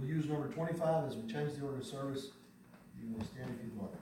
We'll use number twenty-five as we change the order of service. You may stand if you'd like.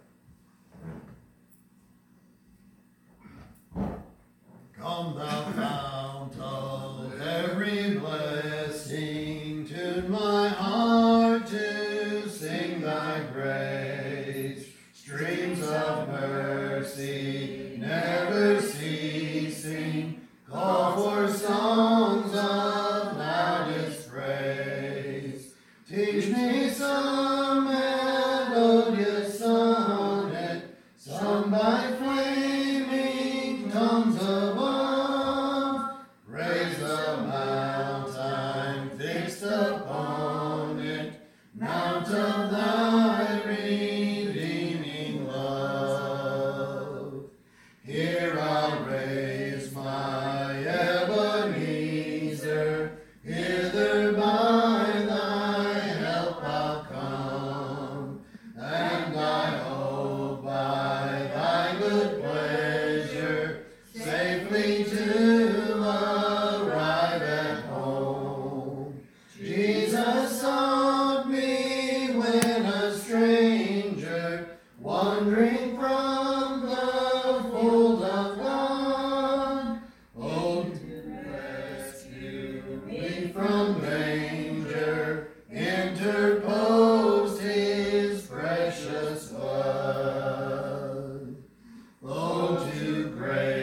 Grace,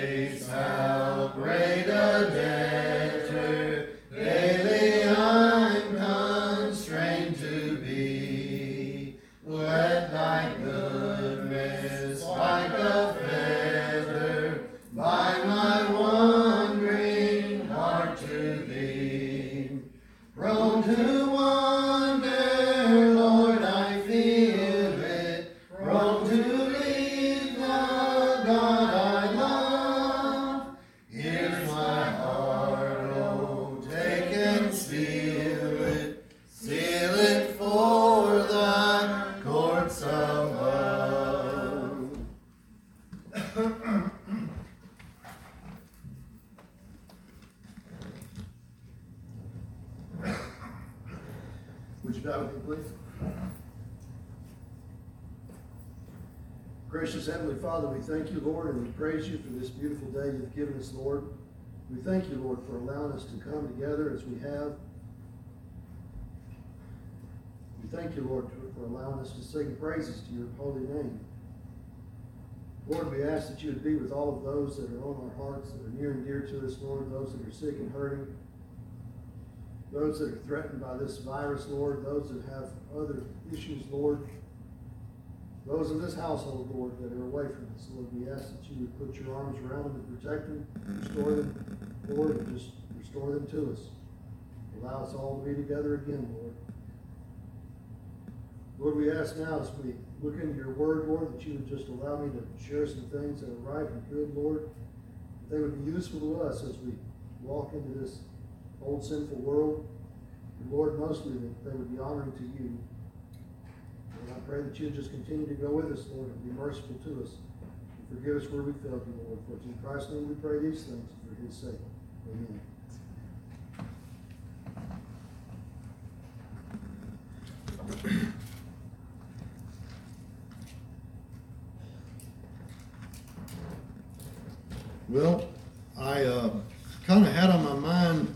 thank you, Lord, and we praise you for this beautiful day you've given us, Lord. We thank you, Lord, for allowing us to come together as we have. We thank you, Lord, for allowing us to sing praises to your holy name. Lord, we ask that you would be with all of those that are on our hearts, that are near and dear to us, Lord, those that are sick and hurting, those that are threatened by this virus, Lord, those that have other issues, Lord, those in this household, Lord, that are away from us, Lord, we ask that you would put your arms around them and protect them, restore them, Lord, and just restore them to us. Allow us all to be together again, Lord. Lord, we ask now as we look into your word, Lord, that you would just allow me to share some things that are right and good, Lord. That they would be useful to us as we walk into this old sinful world. And Lord, mostly that they would be honoring to you. Lord, I pray that you just continue to go with us, Lord, and be merciful to us. And forgive us where we failed you, Lord. For in Christ's name we pray these things for his sake. Amen. Well, I uh, kind of had on my mind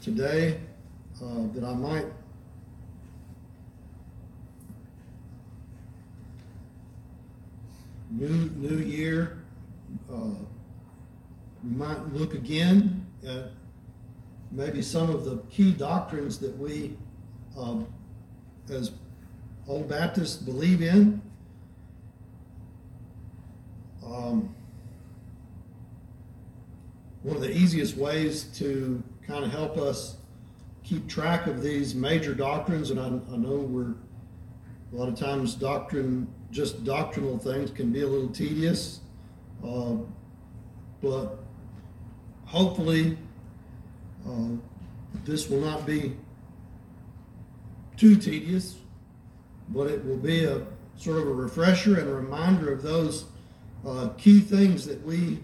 today uh, that I might new new year uh, we might look again at maybe some of the key doctrines that we um, as old Baptists believe in. Um, one of the easiest ways to kind of help us keep track of these major doctrines, and I, I know we're a lot of times doctrine, just doctrinal things can be a little tedious, uh, but hopefully uh, this will not be too tedious, but it will be a sort of a refresher and a reminder of those uh, key things that we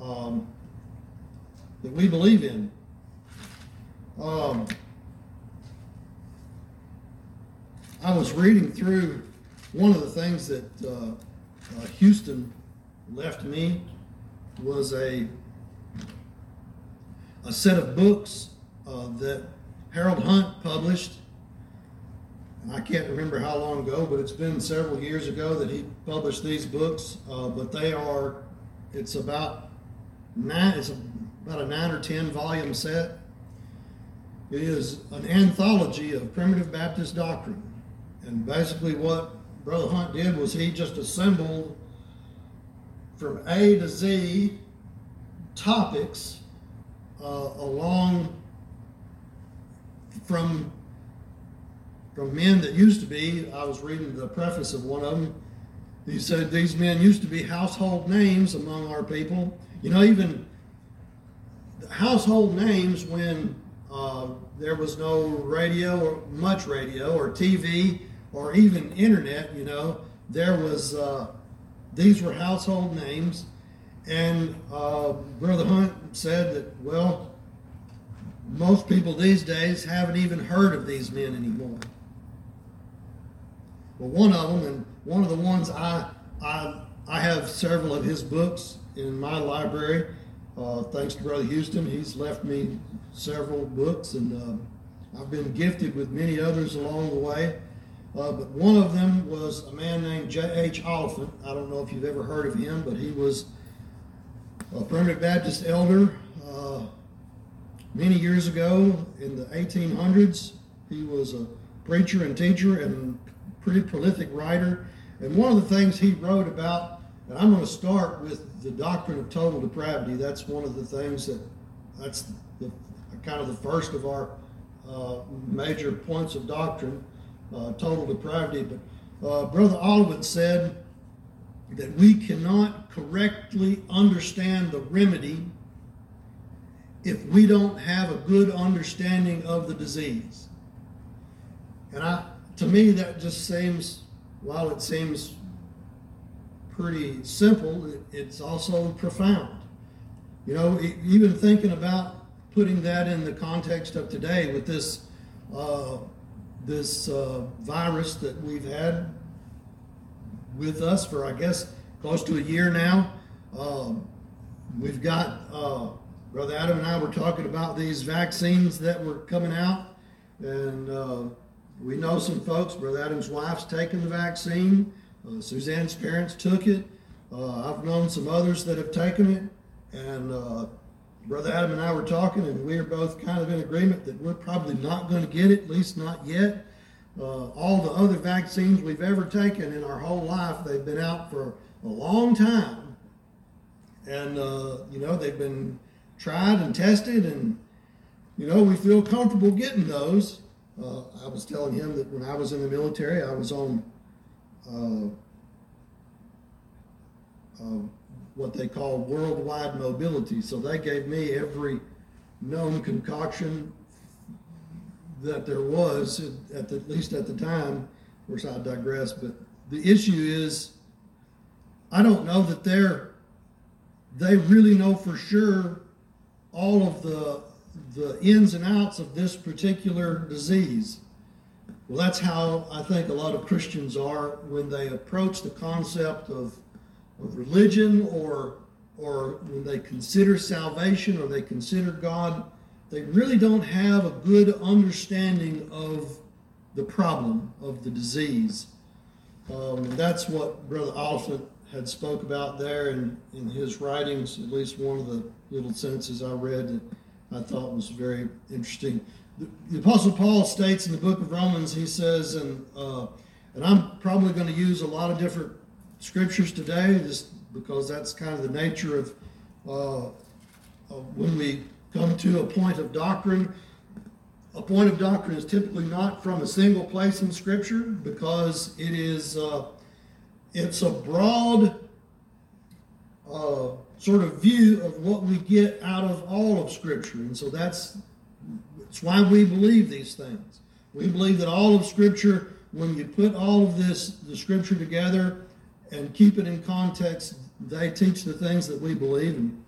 um, that we believe in. Um, I was reading through one of the things that uh, uh, Houston left me was a a set of books uh, that Harold Hunt published. And I can't remember how long ago, but it's been several years ago that he published these books. Uh, but they are, it's about nine, it's about a nine or ten volume set. It is an anthology of primitive Baptist doctrine. And basically, what Brother Hunt did was he just assembled from A to Z topics along from from men that used to be. I was reading the preface of one of them. He said these men used to be household names among our people. You know, even household names when uh, there was no radio or much radio or TV or even internet. You know, there was uh, these were household names and uh, Brother Hunt said that, well, most people these days haven't even heard of these men anymore. Well, one of them, and one of the ones I, I, I have several of his books in my library. Uh, thanks to Brother Houston, he's left me several books, and uh, I've been gifted with many others along the way. Uh, but one of them was a man named J.H. Oliphant. I don't know if you've ever heard of him, but he was a primitive Baptist elder uh, many years ago in the 1800s. He was a preacher and teacher and pretty prolific writer. And one of the things he wrote about, and I'm going to start with the doctrine of total depravity. That's one of the things that, that's the, kind of the first of our uh, major points of doctrine, uh, total depravity. But uh, Brother Oliphant said, that we cannot correctly understand the remedy if we don't have a good understanding of the disease. And I, to me, that just seems, while it seems pretty simple, it, it's also profound. You know, even thinking about putting that in the context of today with this uh, this uh, virus that we've had with us for, I guess, close to a year now. Um, we've got, uh, Brother Adam and I were talking about these vaccines that were coming out, and uh, we know some folks. Brother Adam's wife's taken the vaccine, uh, Suzanne's parents took it. Uh, I've known some others that have taken it, and uh, Brother Adam and I were talking, and we are both kind of in agreement that we're probably not going to get it, at least not yet. Uh, all the other vaccines we've ever taken in our whole life, they've been out for a long time. And, uh, you know, they've been tried and tested, and, you know, we feel comfortable getting those. Uh, I was telling him that when I was in the military, I was on uh, uh, what they call worldwide mobility. So they gave me every known concoction that there was, at, the, at least at the time. Of course, I digress, but the issue is, I don't know that they're they really know for sure all of the the ins and outs of this particular disease. Well, that's how I think a lot of Christians are when they approach the concept of, of religion or or when they consider salvation or they consider God they really don't have a good understanding of the problem of the disease. Um, that's what Brother Oliphant had spoke about there in, in his writings, at least one of the little sentences I read that I thought was very interesting. The, the Apostle Paul states in the book of Romans, he says, and, uh, and I'm probably going to use a lot of different scriptures today just because that's kind of the nature of, uh, of when we come to a point of doctrine. A point of doctrine is typically not from a single place in Scripture because it is uh, it's a broad uh, sort of view of what we get out of all of Scripture, and so that's that's why we believe these things. We believe that all of Scripture, when you put all of this the Scripture together and keep it in context, they teach the things that we believe in.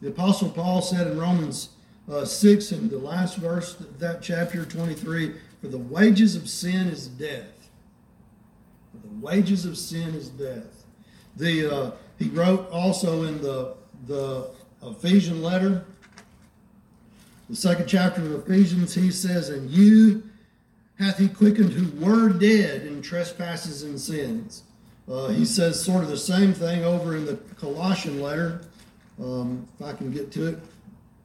The Apostle Paul said in Romans uh, 6, in the last verse that chapter 23, for the wages of sin is death. The wages of sin is death. The uh, he wrote also in the the Ephesian letter, the second chapter of Ephesians, he says, "And you hath he quickened who were dead in trespasses and sins." Uh, he says sort of the same thing over in the Colossian letter. Um, if I can get to it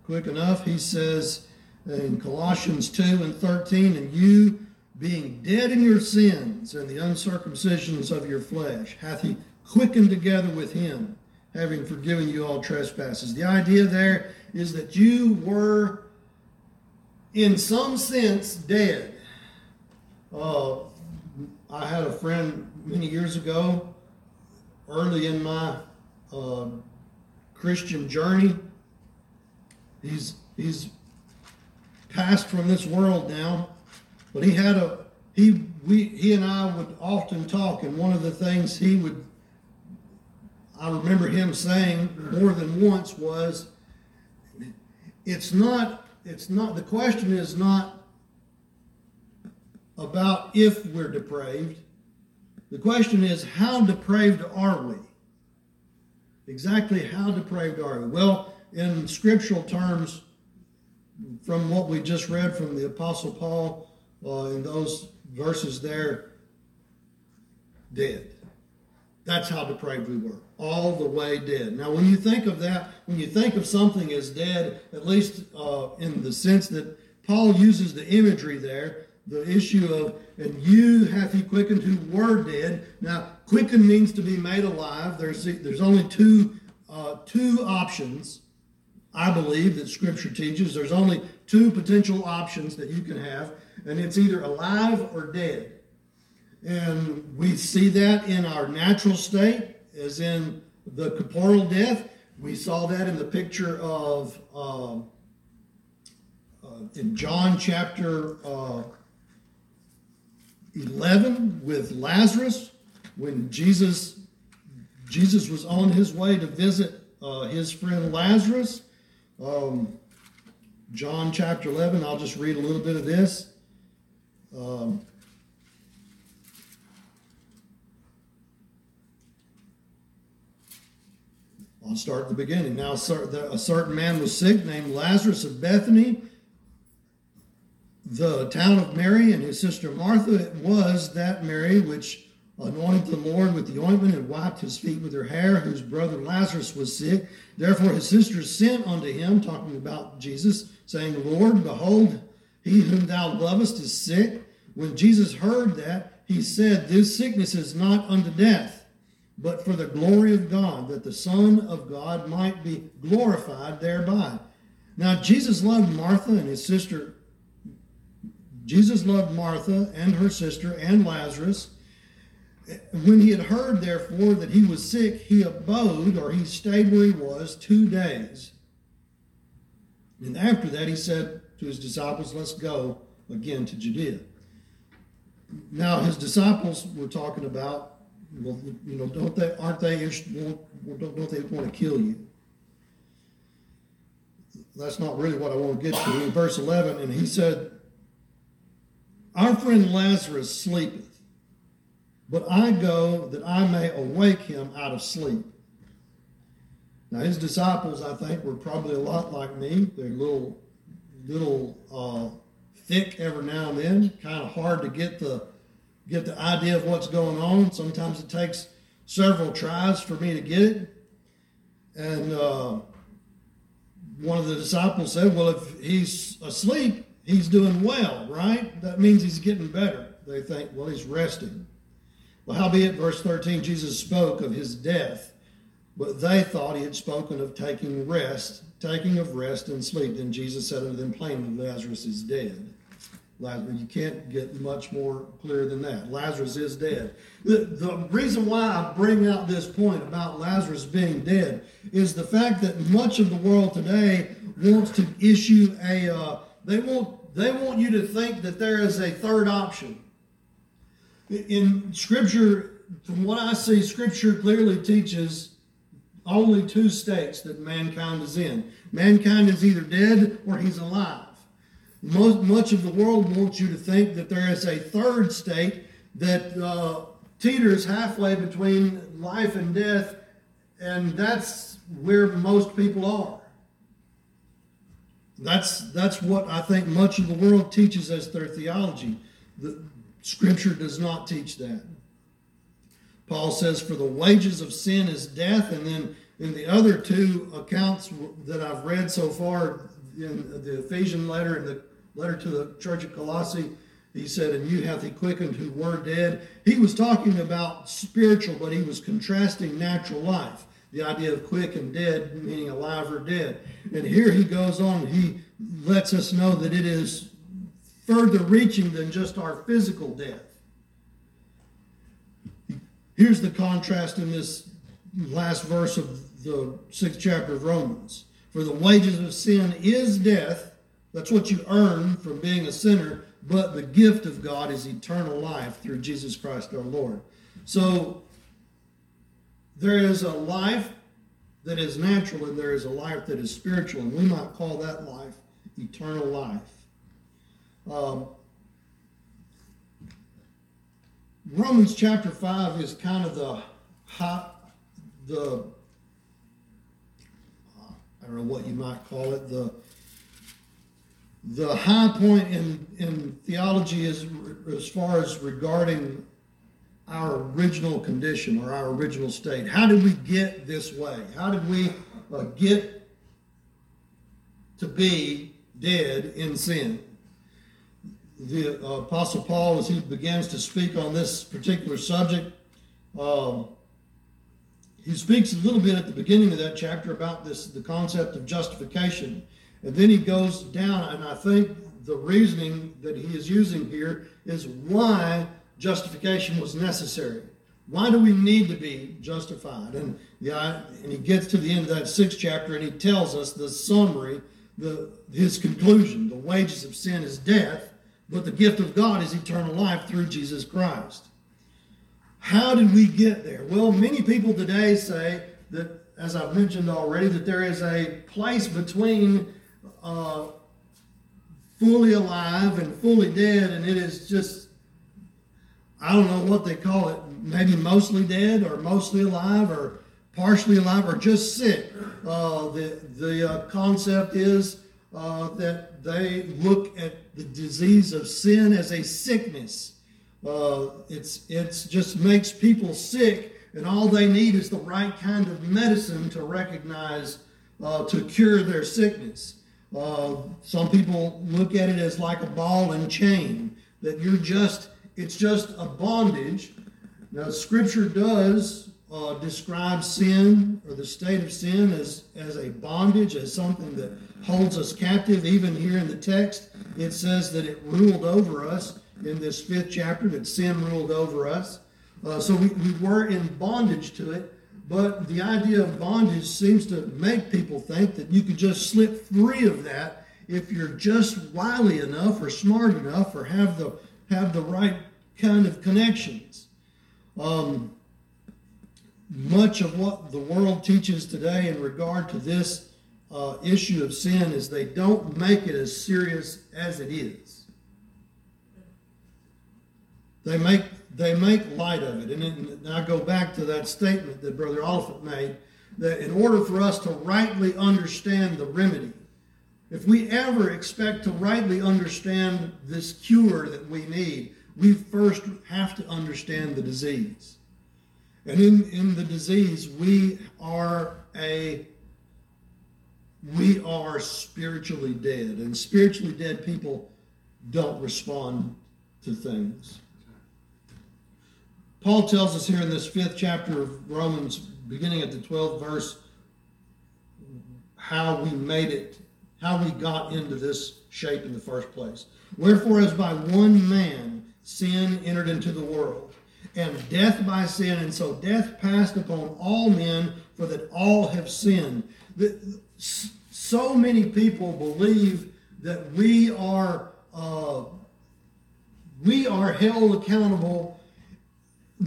quick enough, he says in Colossians 2 and 13, and you being dead in your sins and the uncircumcisions of your flesh, hath he quickened together with him, having forgiven you all trespasses. The idea there is that you were, in some sense, dead. Uh, I had a friend many years ago, early in my uh, Christian journey. He's he's passed from this world now, but he had a he we he and I would often talk, and one of the things he would I remember him saying more than once was it's not it's not the question is not about if we're depraved. The question is how depraved are we? Exactly how depraved are we? Well, in scriptural terms, from what we just read from the Apostle Paul uh, in those verses there, dead. That's how depraved we were. All the way dead. Now, when you think of that, when you think of something as dead, at least uh, in the sense that Paul uses the imagery there, the issue of, and you hath he quickened who were dead. Now, quicken means to be made alive. There's, there's only two, uh, two options, I believe, that Scripture teaches. There's only two potential options that you can have, and it's either alive or dead. And we see that in our natural state, as in the corporeal death. We saw that in the picture of um, uh, in John chapter uh, 11 with Lazarus when Jesus Jesus was on his way to visit uh, his friend Lazarus. Um, John chapter 11, I'll just read a little bit of this. Um, I'll start at the beginning. Now, a certain man was sick named Lazarus of Bethany, the town of Mary, and his sister Martha. It was that Mary which anointed the Lord with the ointment and wiped his feet with her hair, whose brother Lazarus was sick. Therefore, his sisters sent unto him, talking about Jesus, saying, Lord, behold, he whom thou lovest is sick. When Jesus heard that, he said, This sickness is not unto death but for the glory of God, that the Son of God might be glorified thereby. Now, Jesus loved Martha and his sister. Jesus loved Martha and her sister and Lazarus. When he had heard, therefore, that he was sick, he abode, or he stayed where he was, two days. And after that, he said to his disciples, Let's go again to Judea. Now, his disciples were talking about well, you know, don't they, aren't they, don't, don't they want to kill you? That's not really what I want to get to. In verse 11, and he said, Our friend Lazarus sleepeth, but I go that I may awake him out of sleep. Now, his disciples, I think, were probably a lot like me. They're a little, little uh, thick every now and then, kind of hard to get the get the idea of what's going on. Sometimes it takes several tries for me to get it. And uh, one of the disciples said, Well, if he's asleep, he's doing well, right? That means he's getting better. They think, Well, he's resting. Well, howbeit, verse 13, Jesus spoke of his death, but they thought he had spoken of taking rest, taking of rest and sleep. Then Jesus said unto them plainly, Lazarus is dead. Lazarus. You can't get much more clear than that. Lazarus is dead. The, the reason why I bring out this point about Lazarus being dead is the fact that much of the world today wants to issue a uh, they want they want you to think that there is a third option. In Scripture, from what I see, Scripture clearly teaches only two states that mankind is in. Mankind is either dead or he's alive. Most, much of the world wants you to think that there is a third state that uh, teeters halfway between life and death, and that's where most people are. That's that's what I think much of the world teaches as their theology. The scripture does not teach that. Paul says, For the wages of sin is death. And then in the other two accounts that I've read so far, in the Ephesian letter and the letter to the church of Colossae, he said, And you hath he quickened who were dead. He was talking about spiritual, but he was contrasting natural life. The idea of quick and dead, meaning alive or dead. And here he goes on, he lets us know that it is further reaching than just our physical death. Here's the contrast in this last verse of the sixth chapter of Romans. For the wages of sin is death. That's what you earn from being a sinner. But the gift of God is eternal life through Jesus Christ our Lord. So there is a life that is natural and there is a life that is spiritual. And we might call that life eternal life. Um, Romans chapter 5 is kind of the hot, the, I don't know what you might call it, the, the high point in, in theology is as far as regarding our original condition or our original state. How did we get this way? How did we uh, get to be dead in sin? The uh, Apostle Paul, as he begins to speak on this particular subject, um, he speaks a little bit at the beginning of that chapter about this the concept of justification, and then he goes down, and I think the reasoning that he is using here is why justification was necessary. Why do we need to be justified? And yeah, and he gets to the end of that sixth chapter, and he tells us the summary, the his conclusion: the wages of sin is death but the gift of God is eternal life through Jesus Christ. How did we get there? Well, many people today say that, as I've mentioned already, that there is a place between uh, fully alive and fully dead, and it is just, I don't know what they call it, maybe mostly dead or mostly alive or partially alive or just sick. Uh, the the uh, concept is uh, that they look at the disease of sin as a sickness. Uh, it's it's just makes people sick, and all they need is the right kind of medicine to recognize uh, to cure their sickness. Uh, some people look at it as like a ball and chain that you're just it's just a bondage. Now, Scripture does uh, describe sin or the state of sin as as a bondage, as something that holds us captive. Even here in the text, it says that it ruled over us in this fifth chapter, that sin ruled over us. Uh, so we, we were in bondage to it. But the idea of bondage seems to make people think that you could just slip free of that if you're just wily enough or smart enough or have the have the right kind of connections. Um, much of what the world teaches today in regard to this uh, issue of sin is they don't make it as serious as it is. They make they make light of it, and, and I go back to that statement that Brother Oliphant made that in order for us to rightly understand the remedy, if we ever expect to rightly understand this cure that we need, we first have to understand the disease. And in, in the disease, we are a we are spiritually dead, and spiritually dead people don't respond to things. Paul tells us here in this fifth chapter of Romans, beginning at the 12th verse, how we made it, how we got into this shape in the first place. Wherefore, as by one man sin entered into the world, and death by sin, and so death passed upon all men, for that all have sinned. The, so many people believe that we are uh, we are held accountable.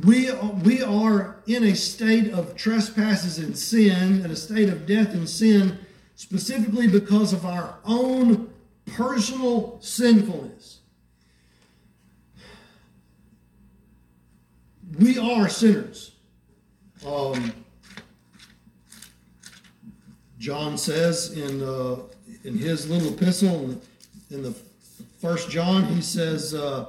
We we are in a state of trespasses and sin, in a state of death and sin, specifically because of our own personal sinfulness. we are sinners. Um, John says in uh, in his little epistle in the First John, he says, uh,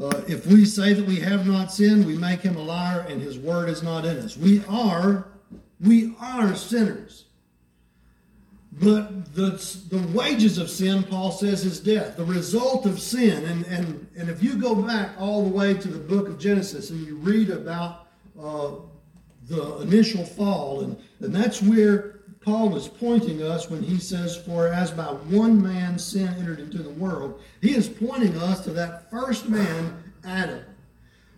uh, "If we say that we have not sinned, we make him a liar, and his word is not in us." We are we are sinners. But the, the wages of sin, Paul says, is death. The result of sin, and, and, and if you go back all the way to the book of Genesis and you read about uh, the initial fall, and, and that's where Paul is pointing us when he says, For as by one man sin entered into the world, he is pointing us to that first man, Adam.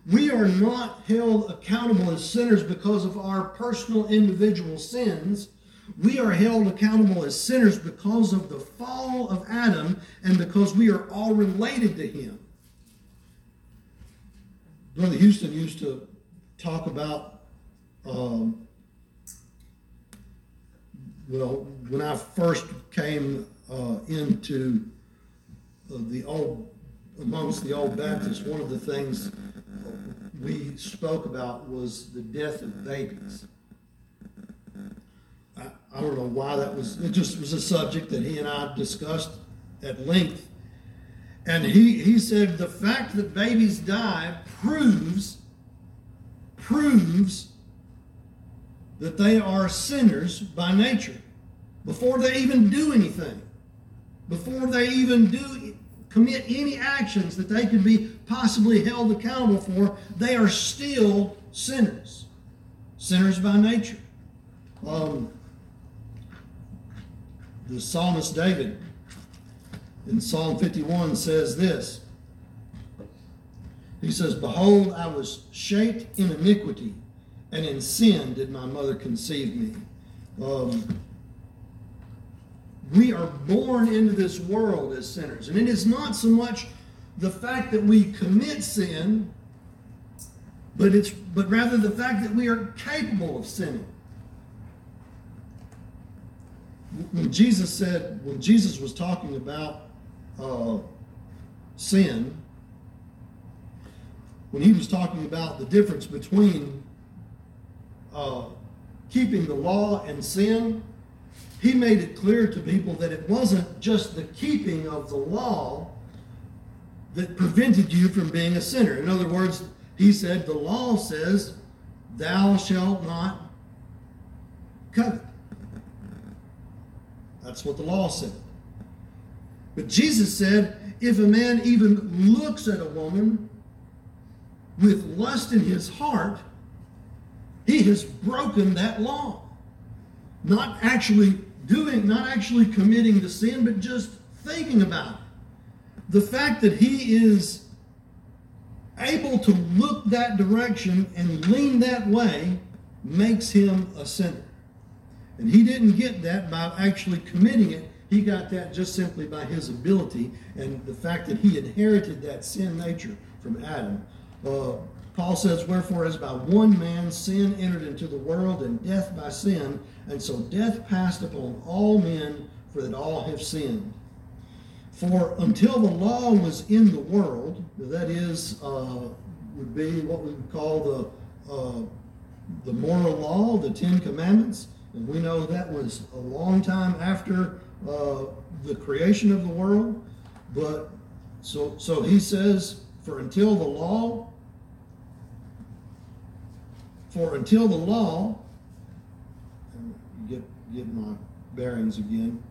We are not held accountable as sinners because of our personal individual sins we are held accountable as sinners because of the fall of Adam and because we are all related to him. Brother Houston used to talk about, um, well, when I first came uh, into uh, the old, amongst the old Baptists, one of the things we spoke about was the death of babies. I don't know why that was, it just was a subject that he and I discussed at length. And he, he said the fact that babies die proves, proves that they are sinners by nature before they even do anything, before they even do commit any actions that they could be possibly held accountable for, they are still sinners, sinners by nature. Um, the psalmist David in Psalm 51 says this. He says, Behold, I was shaped in iniquity, and in sin did my mother conceive me. Um, we are born into this world as sinners. And it is not so much the fact that we commit sin, but it's but rather the fact that we are capable of sinning when Jesus said, when Jesus was talking about uh, sin, when he was talking about the difference between uh, keeping the law and sin, he made it clear to people that it wasn't just the keeping of the law that prevented you from being a sinner. In other words, he said, the law says, Thou shalt not covet. That's what the law said. But Jesus said, if a man even looks at a woman with lust in his heart, he has broken that law. Not actually doing, not actually committing the sin, but just thinking about it. The fact that he is able to look that direction and lean that way makes him a sinner. And he didn't get that by actually committing it. He got that just simply by his ability and the fact that he inherited that sin nature from Adam. Uh, Paul says, Wherefore, as by one man sin entered into the world, and death by sin, and so death passed upon all men, for that all have sinned. For until the law was in the world, that is, uh, would be what we would call the uh, the moral law, the Ten Commandments. And we know that was a long time after uh, the creation of the world. But so, so he says, for until the law, for until the law, get, get my bearings again.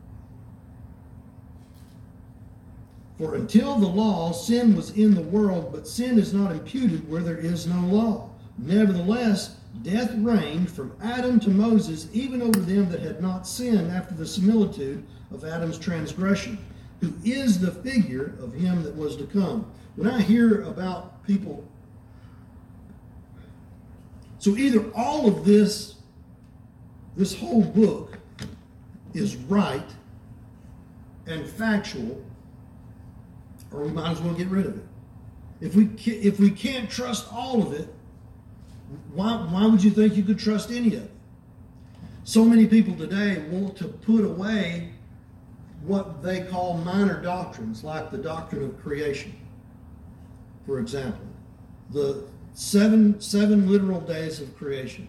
For until the law, sin was in the world, but sin is not imputed where there is no law. Nevertheless, death reigned from Adam to Moses, even over them that had not sinned after the similitude of Adam's transgression, who is the figure of him that was to come. When I hear about people, so either all of this, this whole book is right and factual, or we might as well get rid of it. If we, if we can't trust all of it, why, why would you think you could trust any of it? So many people today want to put away what they call minor doctrines, like the doctrine of creation, for example. The seven seven literal days of creation.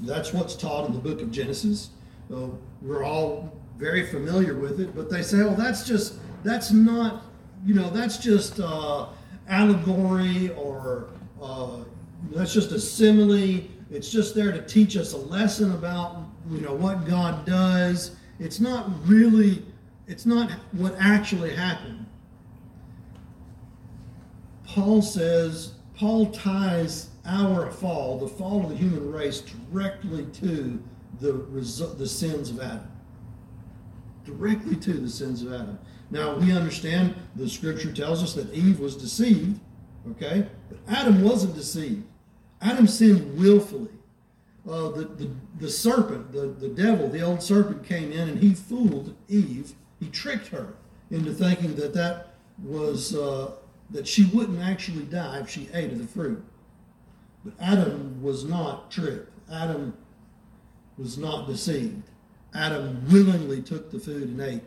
That's what's taught in the book of Genesis. Uh, we're all very familiar with it, but they say, "Oh, that's just that's not you know that's just uh, allegory or uh, that's just a simile. It's just there to teach us a lesson about you know what God does. It's not really it's not what actually happened." Paul says Paul ties our fall, the fall of the human race, directly to the the sins of Adam. Directly to the sins of Adam. Now we understand the scripture tells us that Eve was deceived, okay? But Adam wasn't deceived. Adam sinned willfully. Uh, the, the, the serpent, the, the devil, the old serpent came in and he fooled Eve. He tricked her into thinking that that was uh, that she wouldn't actually die if she ate of the fruit. But Adam was not tricked. Adam was not deceived. Adam willingly took the food and ate.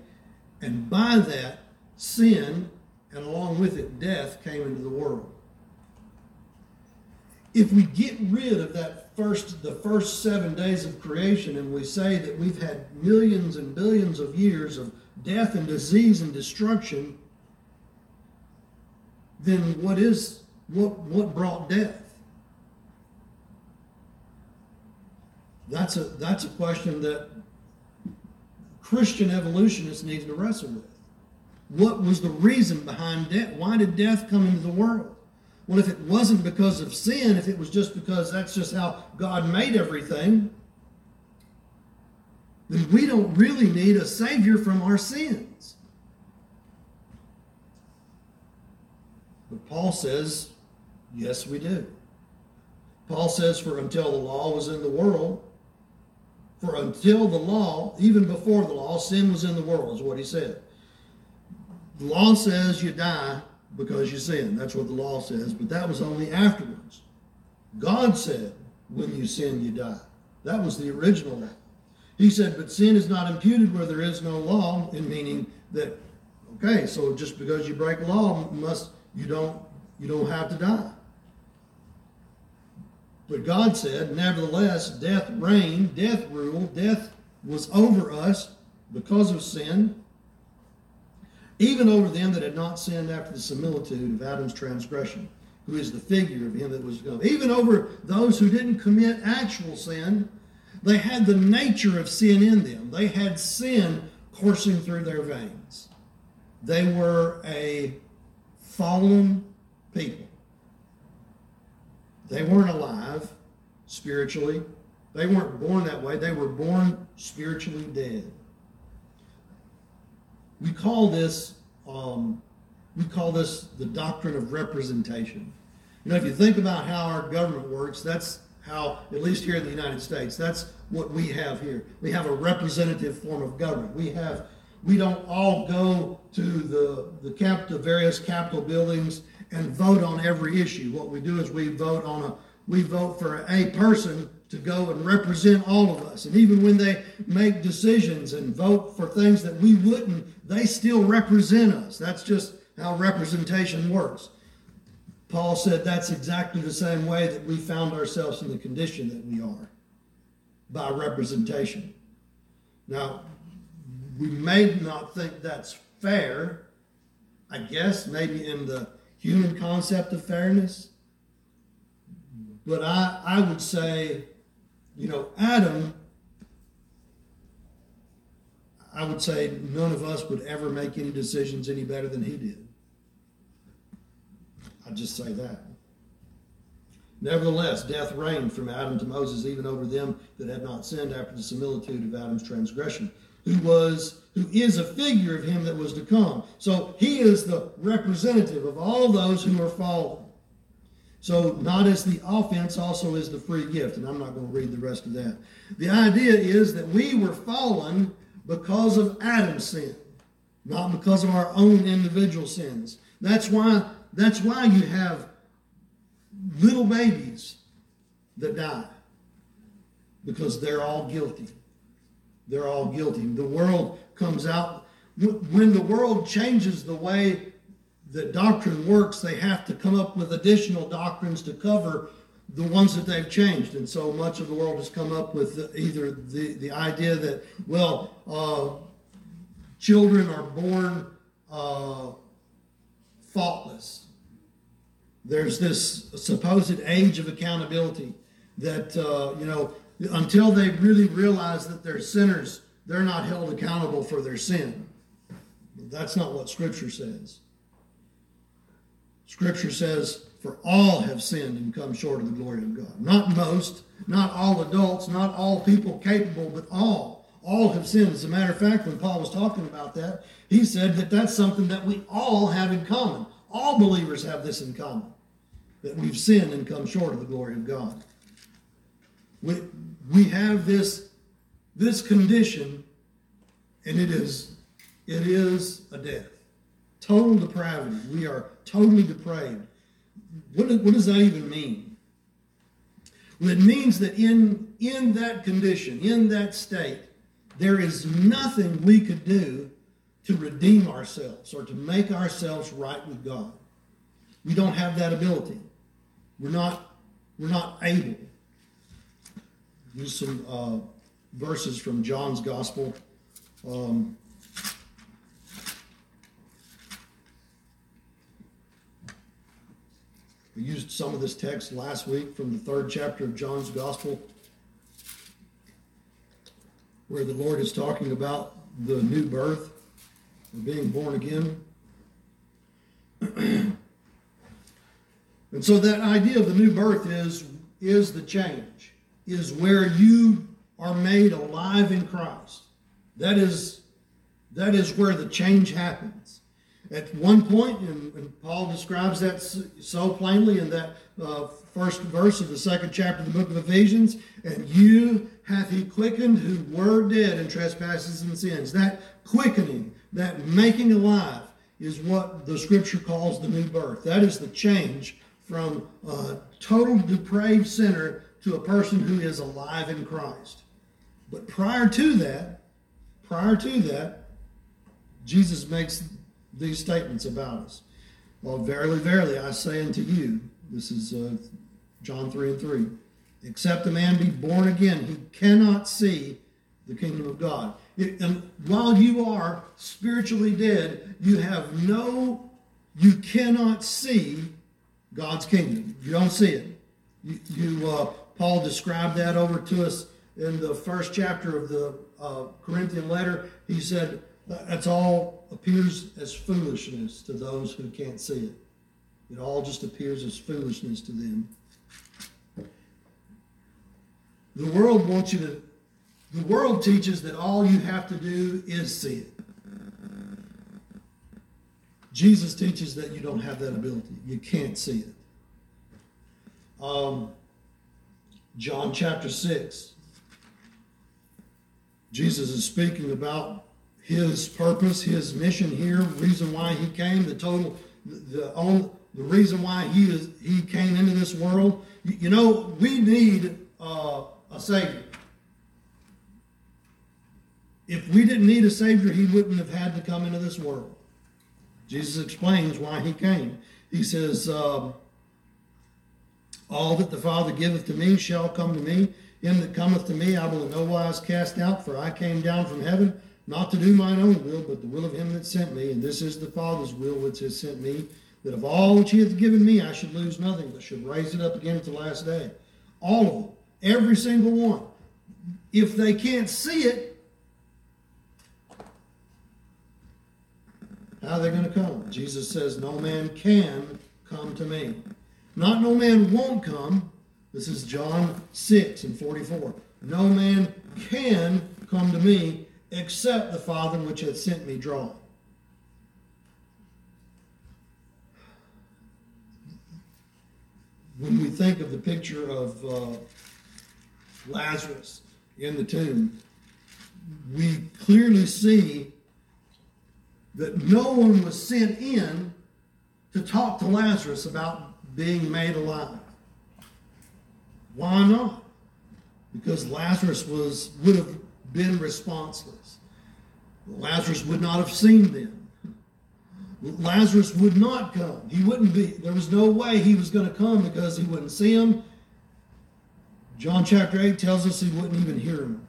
And by that, sin, and along with it, death, came into the world. If we get rid of that first, the first seven days of creation, and we say that we've had millions and billions of years of death and disease and destruction, then what is what what brought death? That's a that's a question that Christian evolutionists need to wrestle with. What was the reason behind death? Why did death come into the world? Well, if it wasn't because of sin, if it was just because that's just how God made everything, then we don't really need a Savior from our sins. But Paul says, yes, we do. Paul says, for until the law was in the world, for until the law, even before the law, sin was in the world, is what he said. The law says you die because you sin. That's what the law says, but that was only afterwards. God said, when you sin, you die. That was the original law. He said, but sin is not imputed where there is no law, in meaning that, okay, so just because you break law must you don't you don't have to die. But God said, nevertheless, death reigned, death ruled, death was over us because of sin, even over them that had not sinned after the similitude of Adam's transgression, who is the figure of him that was come. Even over those who didn't commit actual sin, they had the nature of sin in them. They had sin coursing through their veins. They were a fallen people. They weren't alive spiritually. They weren't born that way. They were born spiritually dead. We call this um, we call this the doctrine of representation. You know, if you think about how our government works, that's how, at least here in the United States, that's what we have here. We have a representative form of government. We have we don't all go to the, the, cap, the various Capitol buildings and vote on every issue. What we do is we vote on a we vote for a person to go and represent all of us. And even when they make decisions and vote for things that we wouldn't, they still represent us. That's just how representation works. Paul said that's exactly the same way that we found ourselves in the condition that we are by representation. Now, we may not think that's fair, I guess, maybe in the human concept of fairness. But I, I would say, you know, Adam, I would say none of us would ever make any decisions any better than he did. I'd just say that. Nevertheless, death reigned from Adam to Moses, even over them that had not sinned after the similitude of Adam's transgression who was who is a figure of him that was to come. So he is the representative of all those who are fallen. So not as the offense, also is the free gift. And I'm not going to read the rest of that. The idea is that we were fallen because of Adam's sin, not because of our own individual sins. That's why that's why you have little babies that die because they're all guilty they're all guilty. The world comes out when the world changes the way that doctrine works, they have to come up with additional doctrines to cover the ones that they've changed. And so much of the world has come up with either the, the idea that, well, uh, children are born uh, faultless. There's this supposed age of accountability that, uh, you know, until they really realize that they're sinners, they're not held accountable for their sin. That's not what Scripture says. Scripture says, For all have sinned and come short of the glory of God. Not most, not all adults, not all people capable, but all. All have sinned. As a matter of fact, when Paul was talking about that, he said that that's something that we all have in common. All believers have this in common that we've sinned and come short of the glory of God. We, we have this, this condition, and it is, it is a death. Total depravity. We are totally depraved. What, what does that even mean? Well, it means that in, in that condition, in that state, there is nothing we could do to redeem ourselves or to make ourselves right with God. We don't have that ability. We're not, we're not able. Use some uh, verses from John's Gospel. Um, we used some of this text last week from the third chapter of John's Gospel, where the Lord is talking about the new birth or being born again. and so that idea of the new birth is, is the change, is where you are made alive in Christ. That is, that is where the change happens. At one point, and, and Paul describes that so plainly in that uh, first verse of the second chapter of the book of Ephesians, and you hath he quickened who were dead in trespasses and sins. That quickening, that making alive, is what the scripture calls the new birth. That is the change from a total depraved sinner to a person who is alive in Christ. But prior to that, prior to that, Jesus makes these statements about us. Well, verily, verily, I say unto you, this is uh, John 3 and 3, except a man be born again, he cannot see the kingdom of God. It, and while you are spiritually dead, you have no, you cannot see God's kingdom. You don't see it. You, you uh, Paul described that over to us in the first chapter of the uh, Corinthian letter. He said, that's all appears as foolishness to those who can't see it. It all just appears as foolishness to them. The world wants you to the world teaches that all you have to do is see it. Jesus teaches that you don't have that ability. You can't see it. Um, John chapter 6. Jesus is speaking about his purpose, his mission here, reason why he came, the total, the, the, the reason why he is he came into this world. You, you know, we need uh, a savior. If we didn't need a Savior, he wouldn't have had to come into this world. Jesus explains why he came. He says, um, All that the Father giveth to me shall come to me. Him that cometh to me I will in no wise cast out, for I came down from heaven not to do mine own will, but the will of him that sent me. And this is the Father's will which has sent me, that of all which he hath given me I should lose nothing, but should raise it up again at the last day. All of them, every single one. If they can't see it, How are they going to come? Jesus says, No man can come to me. Not no man won't come. This is John 6 and 44. No man can come to me except the Father which hath sent me draw. When we think of the picture of uh, Lazarus in the tomb, we clearly see that no one was sent in to talk to Lazarus about being made alive. Why not? Because Lazarus was would have been responseless. Lazarus would not have seen them. Lazarus would not come. He wouldn't be, there was no way he was going to come because he wouldn't see him. John chapter 8 tells us he wouldn't even hear him.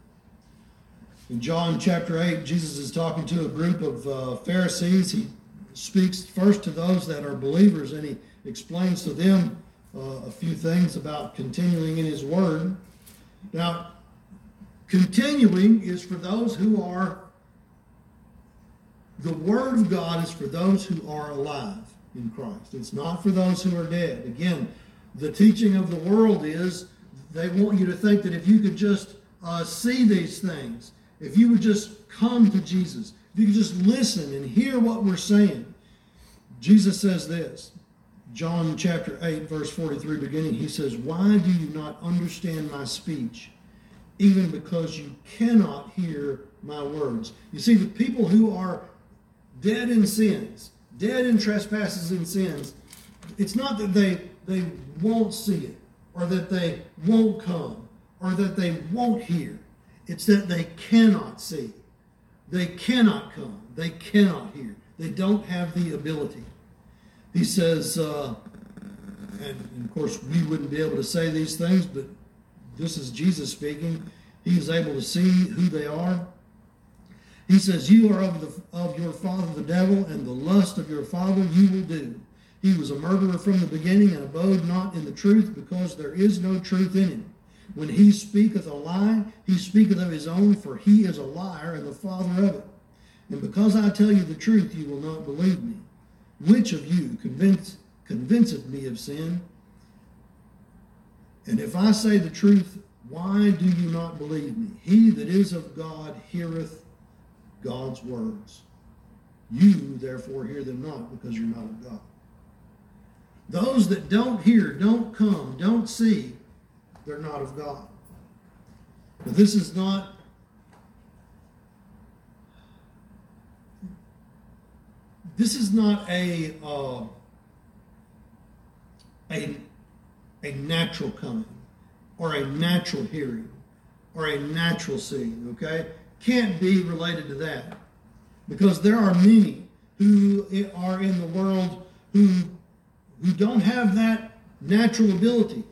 In John chapter 8, Jesus is talking to a group of uh, Pharisees. He speaks first to those that are believers and he explains to them uh, a few things about continuing in his word. Now, continuing is for those who are, the word of God is for those who are alive in Christ. It's not for those who are dead. Again, the teaching of the world is they want you to think that if you could just uh, see these things, if you would just come to Jesus, if you could just listen and hear what we're saying. Jesus says this, John chapter 8, verse 43, beginning, he says, Why do you not understand my speech? Even because you cannot hear my words. You see, the people who are dead in sins, dead in trespasses and sins, it's not that they, they won't see it, or that they won't come, or that they won't hear. It's that they cannot see. They cannot come. They cannot hear. They don't have the ability. He says, uh, and, of course, we wouldn't be able to say these things, but this is Jesus speaking. He is able to see who they are. He says, You are of, the, of your father the devil, and the lust of your father you will do. He was a murderer from the beginning and abode not in the truth, because there is no truth in him. When he speaketh a lie, he speaketh of his own, for he is a liar and the father of it. And because I tell you the truth, you will not believe me. Which of you convince, convinceth me of sin? And if I say the truth, why do you not believe me? He that is of God heareth God's words. You therefore hear them not, because you're not of God. Those that don't hear, don't come, don't see, they're not of God. But this is not this is not a uh, a a natural coming or a natural hearing or a natural seeing. Okay, can't be related to that because there are many who are in the world who who don't have that natural ability.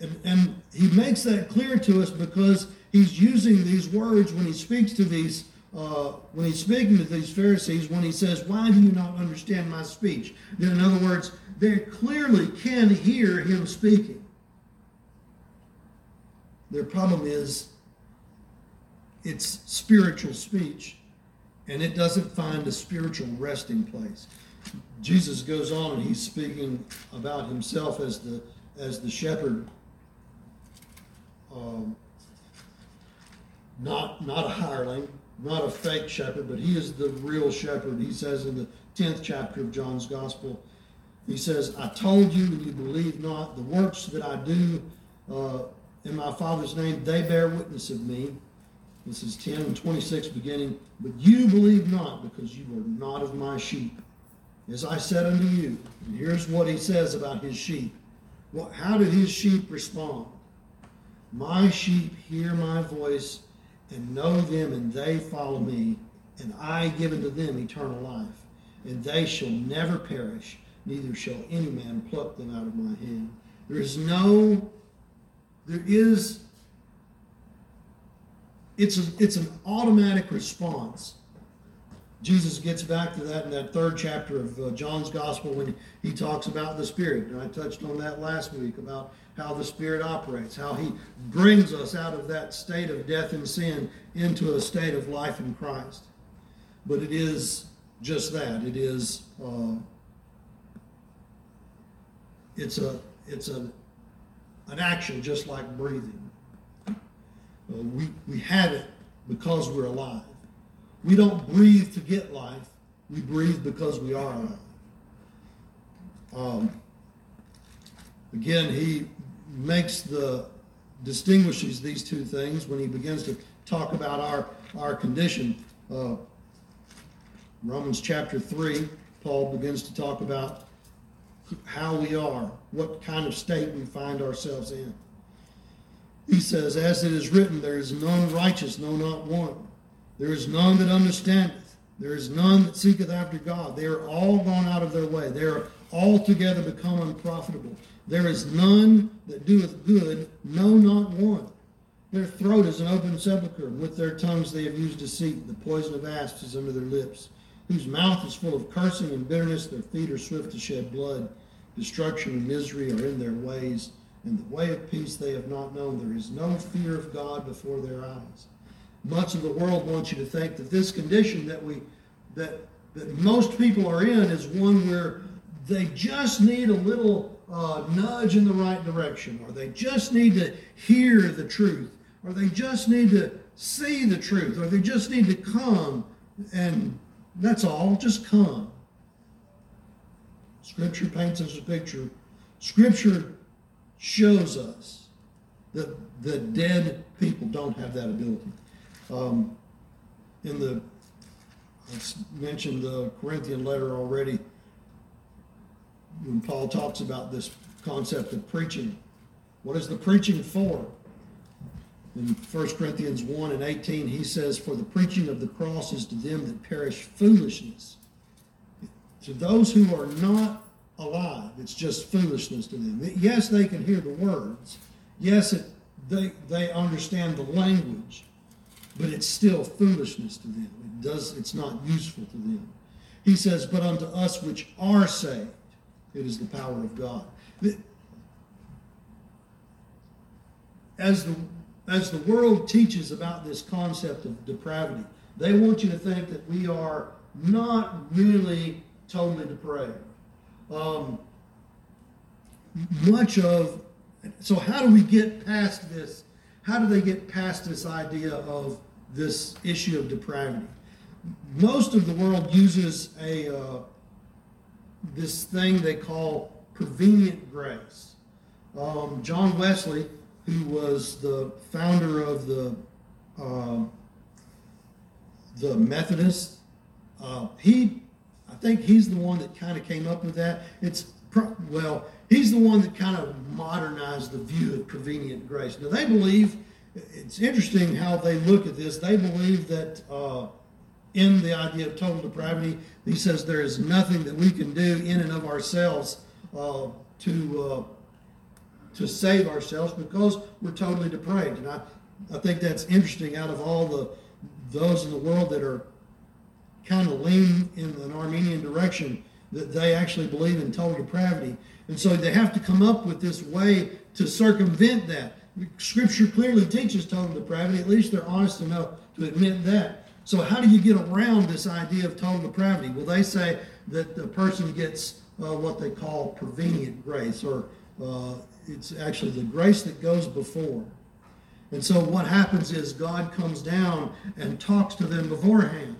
And, and, he makes that clear to us because he's using these words when he speaks to these uh, when he's speaking to these Pharisees, when he says, Why do you not understand my speech? Then, in other words, they clearly can hear him speaking. Their problem is it's spiritual speech, and it doesn't find a spiritual resting place. Jesus goes on and he's speaking about himself as the as the shepherd, um, not not a hireling, not a fake shepherd, but he is the real shepherd. He says in the 10th chapter of John's Gospel, he says, I told you and you believe not. The works that I do uh, in my Father's name, they bear witness of me. This is 10 and 26 beginning. But you believe not because you are not of my sheep. As I said unto you, and here's what he says about his sheep. Well, how did his sheep respond? My sheep hear my voice and know them, and they follow me, and I give unto them eternal life, and they shall never perish, neither shall any man pluck them out of my hand. There is no, there is, it's, a, it's an automatic response. Jesus gets back to that in that third chapter of uh, John's Gospel when he talks about the Spirit. And I touched on that last week about how the Spirit operates, how He brings us out of that state of death and sin into a state of life in Christ. But it is just that. It is. Uh, it's a. It's a. An action just like breathing. Uh, we we have it because we're alive. We don't breathe to get life. We breathe because we are alive. Um, again, he makes the distinguishes these two things when he begins to talk about our our condition. Uh, Romans chapter three, Paul begins to talk about how we are, what kind of state we find ourselves in. He says, "As it is written, there is none righteous, no, not one. There is none that understandeth. There is none that seeketh after God. They are all gone out of their way. They are altogether become unprofitable. There is none that doeth good, no, not one. Their throat is an open sepulchre. With their tongues they have used deceit. The poison of asps is under their lips. Whose mouth is full of cursing and bitterness. Their feet are swift to shed blood. Destruction and misery are in their ways. And the way of peace they have not known. There is no fear of God before their eyes. Much of the world wants you to think that this condition that we that that most people are in is one where they just need a little uh, nudge in the right direction, or they just need to hear the truth, or they just need to see the truth, or they just need to come, and that's all. Just come. Scripture paints us a picture. Scripture shows us that the dead people don't have that ability. Um, in the, I mentioned the Corinthian letter already, when Paul talks about this concept of preaching. What is the preaching for? In 1 Corinthians 1 and 18, he says, For the preaching of the cross is to them that perish foolishness. To those who are not alive, it's just foolishness to them. Yes, they can hear the words. Yes, it, they, they understand the language but it's still foolishness to them. It does, it's not useful to them. He says, But unto us which are saved, it is the power of God. As the, as the world teaches about this concept of depravity, they want you to think that we are not really totally depraved. Um, much of, so how do we get past this how do they get past this idea of this issue of depravity? Most of the world uses a uh, this thing they call prevenient grace. Um, John Wesley, who was the founder of the uh, the Methodist, uh, he I think he's the one that kind of came up with that. It's well, he's the one that kind of modernized the view of prevenient grace. Now, they believe, it's interesting how they look at this. They believe that uh, in the idea of total depravity, he says there is nothing that we can do in and of ourselves uh, to uh, to save ourselves because we're totally depraved. And I, I think that's interesting out of all the those in the world that are kind of lean in an Arminian direction that they actually believe in total depravity. And so they have to come up with this way to circumvent that. Scripture clearly teaches total depravity. At least they're honest enough to admit that. So how do you get around this idea of total depravity? Well, they say that the person gets uh, what they call prevenient grace, or uh, it's actually the grace that goes before. And so what happens is God comes down and talks to them beforehand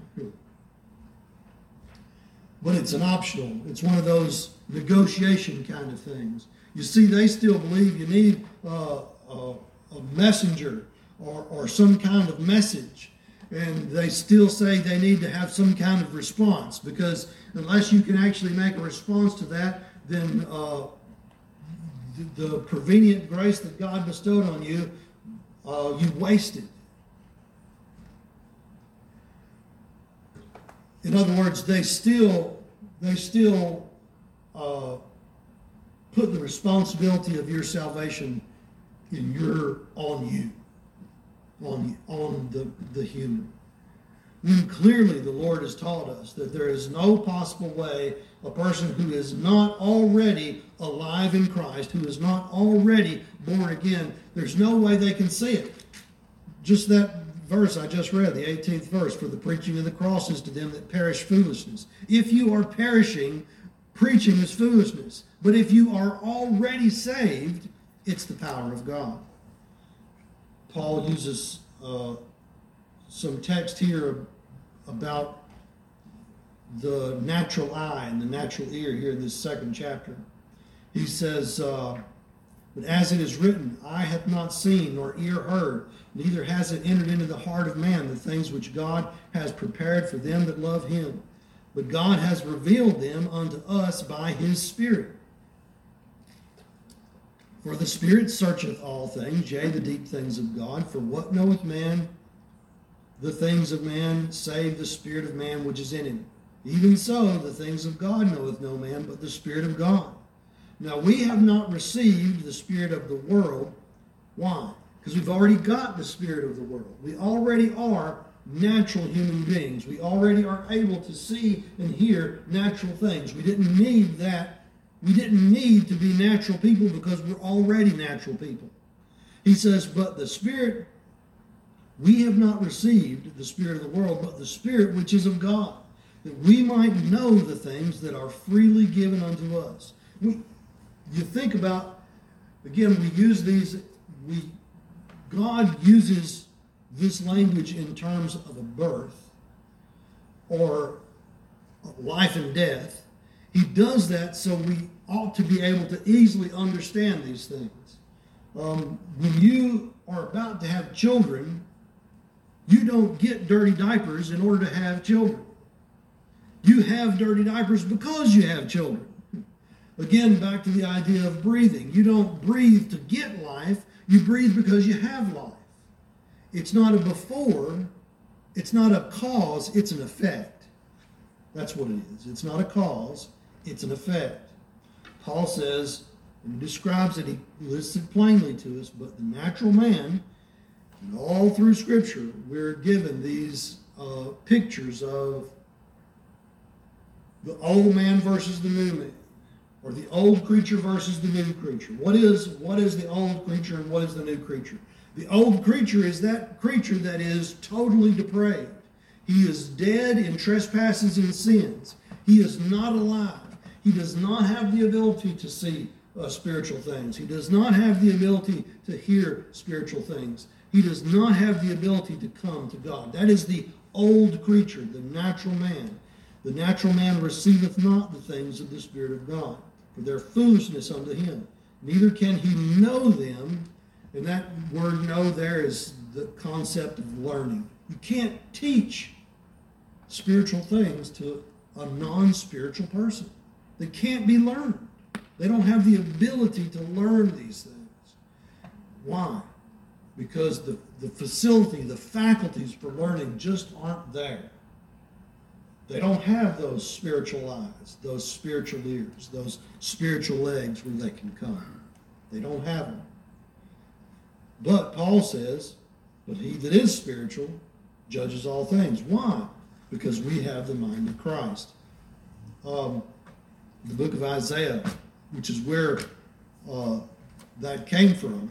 but it's an optional. It's one of those negotiation kind of things. You see, they still believe you need uh, a, a messenger or, or some kind of message. And they still say they need to have some kind of response because unless you can actually make a response to that, then uh, the, the, prevenient grace that God bestowed on you, uh, you wasted. In other words, they still they still uh, put the responsibility of your salvation in your on you, on on the the human. Mm, clearly the Lord has taught us that there is no possible way a person who is not already alive in Christ, who is not already born again, there's no way they can see it. Just that verse I just read, the 18th verse, for the preaching of the cross is to them that perish foolishness. If you are perishing, preaching is foolishness. But if you are already saved, it's the power of God. Paul uses uh, some text here about the natural eye and the natural ear here in this second chapter. He says, uh, But as it is written, eye hath not seen, nor ear heard, neither has it entered into the heart of man the things which God has prepared for them that love him. But God has revealed them unto us by his Spirit. For the Spirit searcheth all things, yea, the deep things of God. For what knoweth man the things of man save the spirit of man which is in him. Even so, the things of God knoweth no man but the Spirit of God. Now, we have not received the Spirit of the world. Why? Because we've already got the Spirit of the world. We already are natural human beings. We already are able to see and hear natural things. We didn't need that. We didn't need to be natural people because we're already natural people. He says, But the Spirit, we have not received the Spirit of the world, but the Spirit which is of God that we might know the things that are freely given unto us. We, you think about, again, we use these, we, God uses this language in terms of a birth or life and death. He does that so we ought to be able to easily understand these things. Um, when you are about to have children, you don't get dirty diapers in order to have children. You have dirty diapers because you have children. Again, back to the idea of breathing. You don't breathe to get life, you breathe because you have life. It's not a before, it's not a cause, it's an effect. That's what it is. It's not a cause, it's an effect. Paul says, and he describes it, he lists it plainly to us, but the natural man, and all through Scripture, we're given these uh, pictures of the old man versus the new man, or the old creature versus the new creature. What is what is the old creature and what is the new creature? The old creature is that creature that is totally depraved. He is dead in trespasses and sins. He is not alive. He does not have the ability to see uh, spiritual things. He does not have the ability to hear spiritual things. He does not have the ability to come to God. That is the old creature, the natural man. The natural man receiveth not the things of the Spirit of God, for their foolishness unto him. Neither can he know them. And that word know there is the concept of learning. You can't teach spiritual things to a non spiritual person. They can't be learned. They don't have the ability to learn these things. Why? Because the, the facility, the faculties for learning just aren't there. They don't have those spiritual eyes, those spiritual ears, those spiritual legs where they can come. They don't have them. But Paul says, but he that is spiritual judges all things. Why? Because we have the mind of Christ. Um, the book of Isaiah, which is where uh, that came from,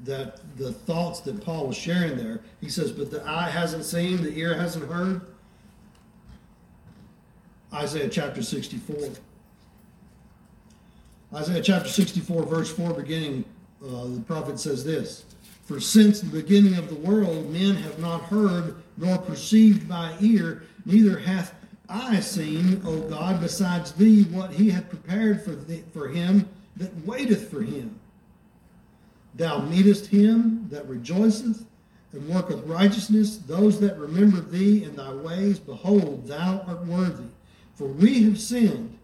that the thoughts that Paul was sharing there, he says, but the eye hasn't seen, the ear hasn't heard, Isaiah chapter 64. Isaiah chapter 64, verse 4, beginning, uh, the prophet says this For since the beginning of the world, men have not heard nor perceived by ear, neither hath eye seen, O God, besides thee, what he hath prepared for, for him that waiteth for him. Thou meetest him that rejoiceth and worketh righteousness, those that remember thee in thy ways, behold, thou art worthy. For we have sinned,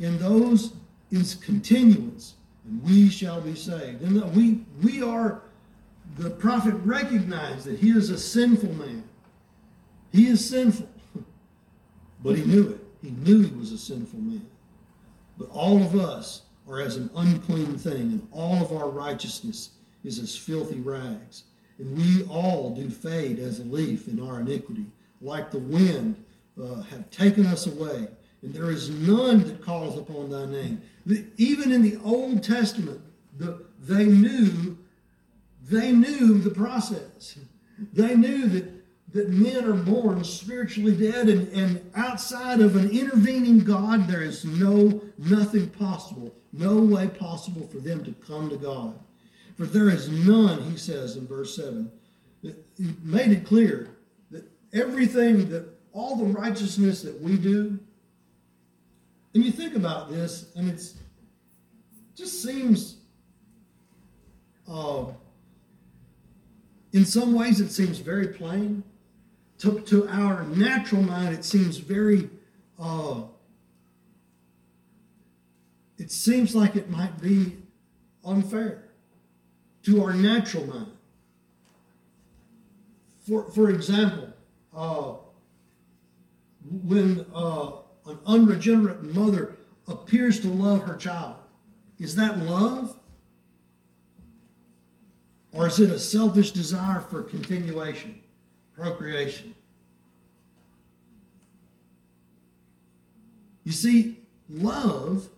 in those is continuance, and we shall be saved. And we, we are, the prophet recognized that he is a sinful man. He is sinful, but he knew it. He knew he was a sinful man. But all of us are as an unclean thing, and all of our righteousness is as filthy rags. And we all do fade as a leaf in our iniquity. Like the wind, uh, have taken us away, and there is none that calls upon thy name. Even in the Old Testament, the, they knew they knew the process. They knew that, that men are born spiritually dead, and, and outside of an intervening God, there is no nothing possible, no way possible for them to come to God. For there is none, he says in verse 7. that He made it clear that everything that all the righteousness that we do, and you think about this, and it's just seems, uh, in some ways, it seems very plain. To, to our natural mind, it seems very, uh, it seems like it might be unfair to our natural mind. For, for example, uh, when uh, an unregenerate mother appears to love her child? Is that love? Or is it a selfish desire for continuation, procreation? You see, love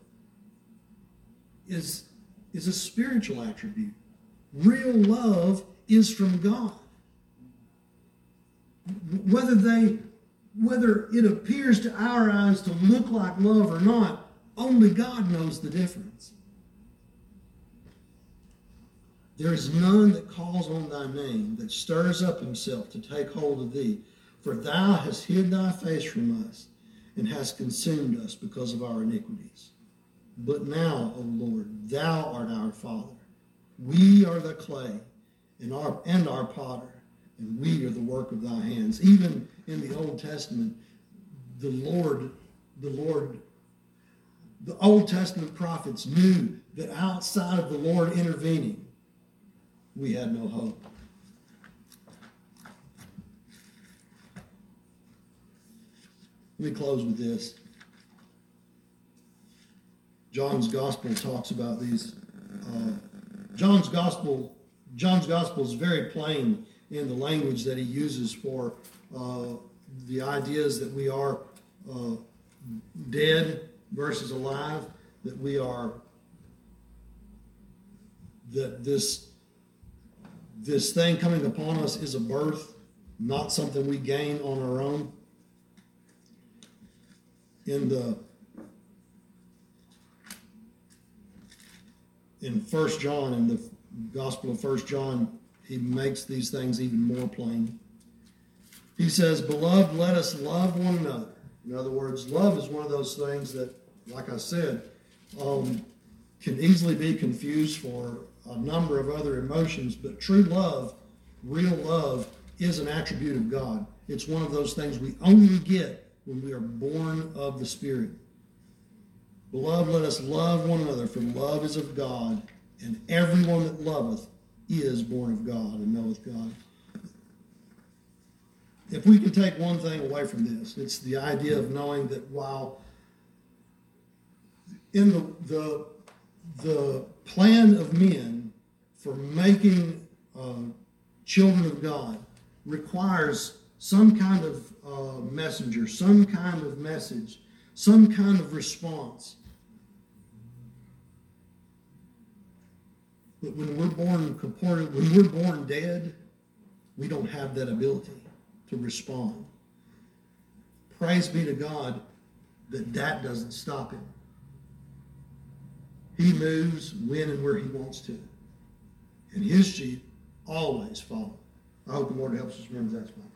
is, is a spiritual attribute. Real love is from God. Whether they whether it appears to our eyes to look like love or not, only God knows the difference. There is none that calls on thy name, that stirs up himself to take hold of thee. For thou hast hid thy face from us, and hast consumed us because of our iniquities. But now, O Lord, thou art our Father. We are the clay, and our, and our potter, and we are the work of thy hands. Even in the Old Testament, the Lord, the Lord, the Old Testament prophets knew that outside of the Lord intervening, we had no hope. Let me close with this. John's gospel talks about these. Uh, John's gospel, John's gospel is very plain in the language that he uses for uh, the ideas that we are uh, dead versus alive, that we are that this this thing coming upon us is a birth, not something we gain on our own. In the in First John, in the Gospel of First John, he makes these things even more plain. He says, Beloved, let us love one another. In other words, love is one of those things that, like I said, um, can easily be confused for a number of other emotions, but true love, real love, is an attribute of God. It's one of those things we only get when we are born of the Spirit. Beloved, let us love one another, for love is of God, and everyone that loveth is born of God and knoweth God. If we can take one thing away from this, it's the idea of knowing that while in the, the, the plan of men for making uh, children of God requires some kind of uh, messenger, some kind of message, some kind of response. But when we're born when we're born dead, we don't have that ability to respond. Praise be to God that that doesn't stop him. He moves when and where he wants to. And his sheep always follow. I hope the Lord helps us remember prayer.